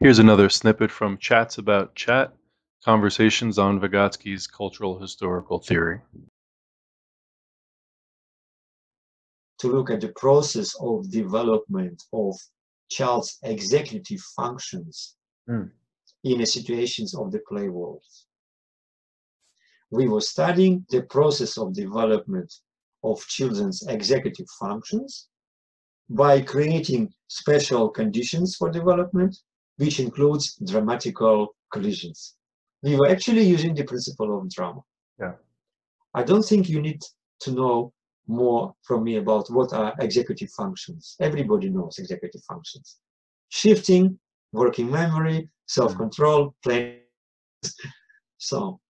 Here's another snippet from Chats About Chat Conversations on Vygotsky's Cultural Historical Theory. To look at the process of development of child's executive functions Mm. in the situations of the play world. We were studying the process of development of children's executive functions by creating special conditions for development, which includes dramatical collisions. We were actually using the principle of drama. Yeah. I don't think you need to know more from me about what are executive functions. Everybody knows executive functions. Shifting, working memory, self-control, planning. So,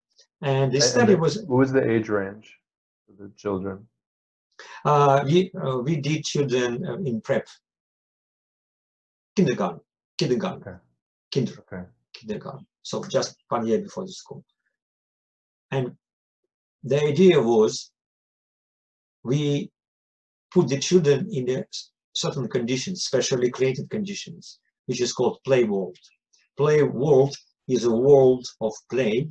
and the And study the- was What was the age range for the children? uh, we, uh, we did children uh, in prep, kindergarten, kindergarten, Okay. kinder, Okay. kindergarten. So just one year before the school. And the idea was we put the children in a certain conditions, specially created conditions, which is called play world. Play world is a world of play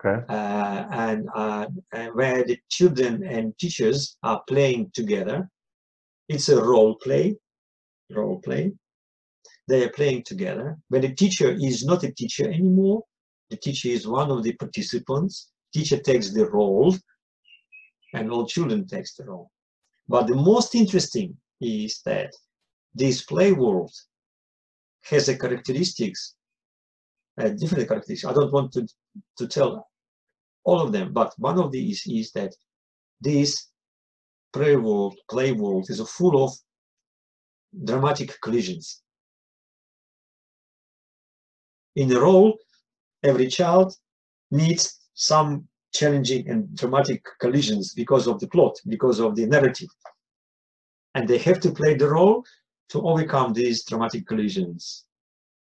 Okay. uh, and, uh, and where the children and teachers are playing together. It's a role play, role play. They are playing together. When the teacher is not a teacher anymore, the teacher is one of the participants. Teacher takes the role, and all children takes the role. But the most interesting is that this play world has a characteristics, uh, different characteristics. I don't want to to tell all of them, but one of these is that this play world, play world is full of dramatic collisions. In the role, every child needs some challenging and dramatic collisions because of the plot, because of the narrative. And they have to play the role to overcome these dramatic collisions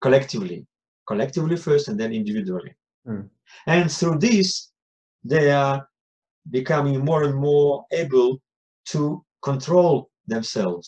collectively, collectively first and then individually. Mm. And through this, they are becoming more and more able to control themselves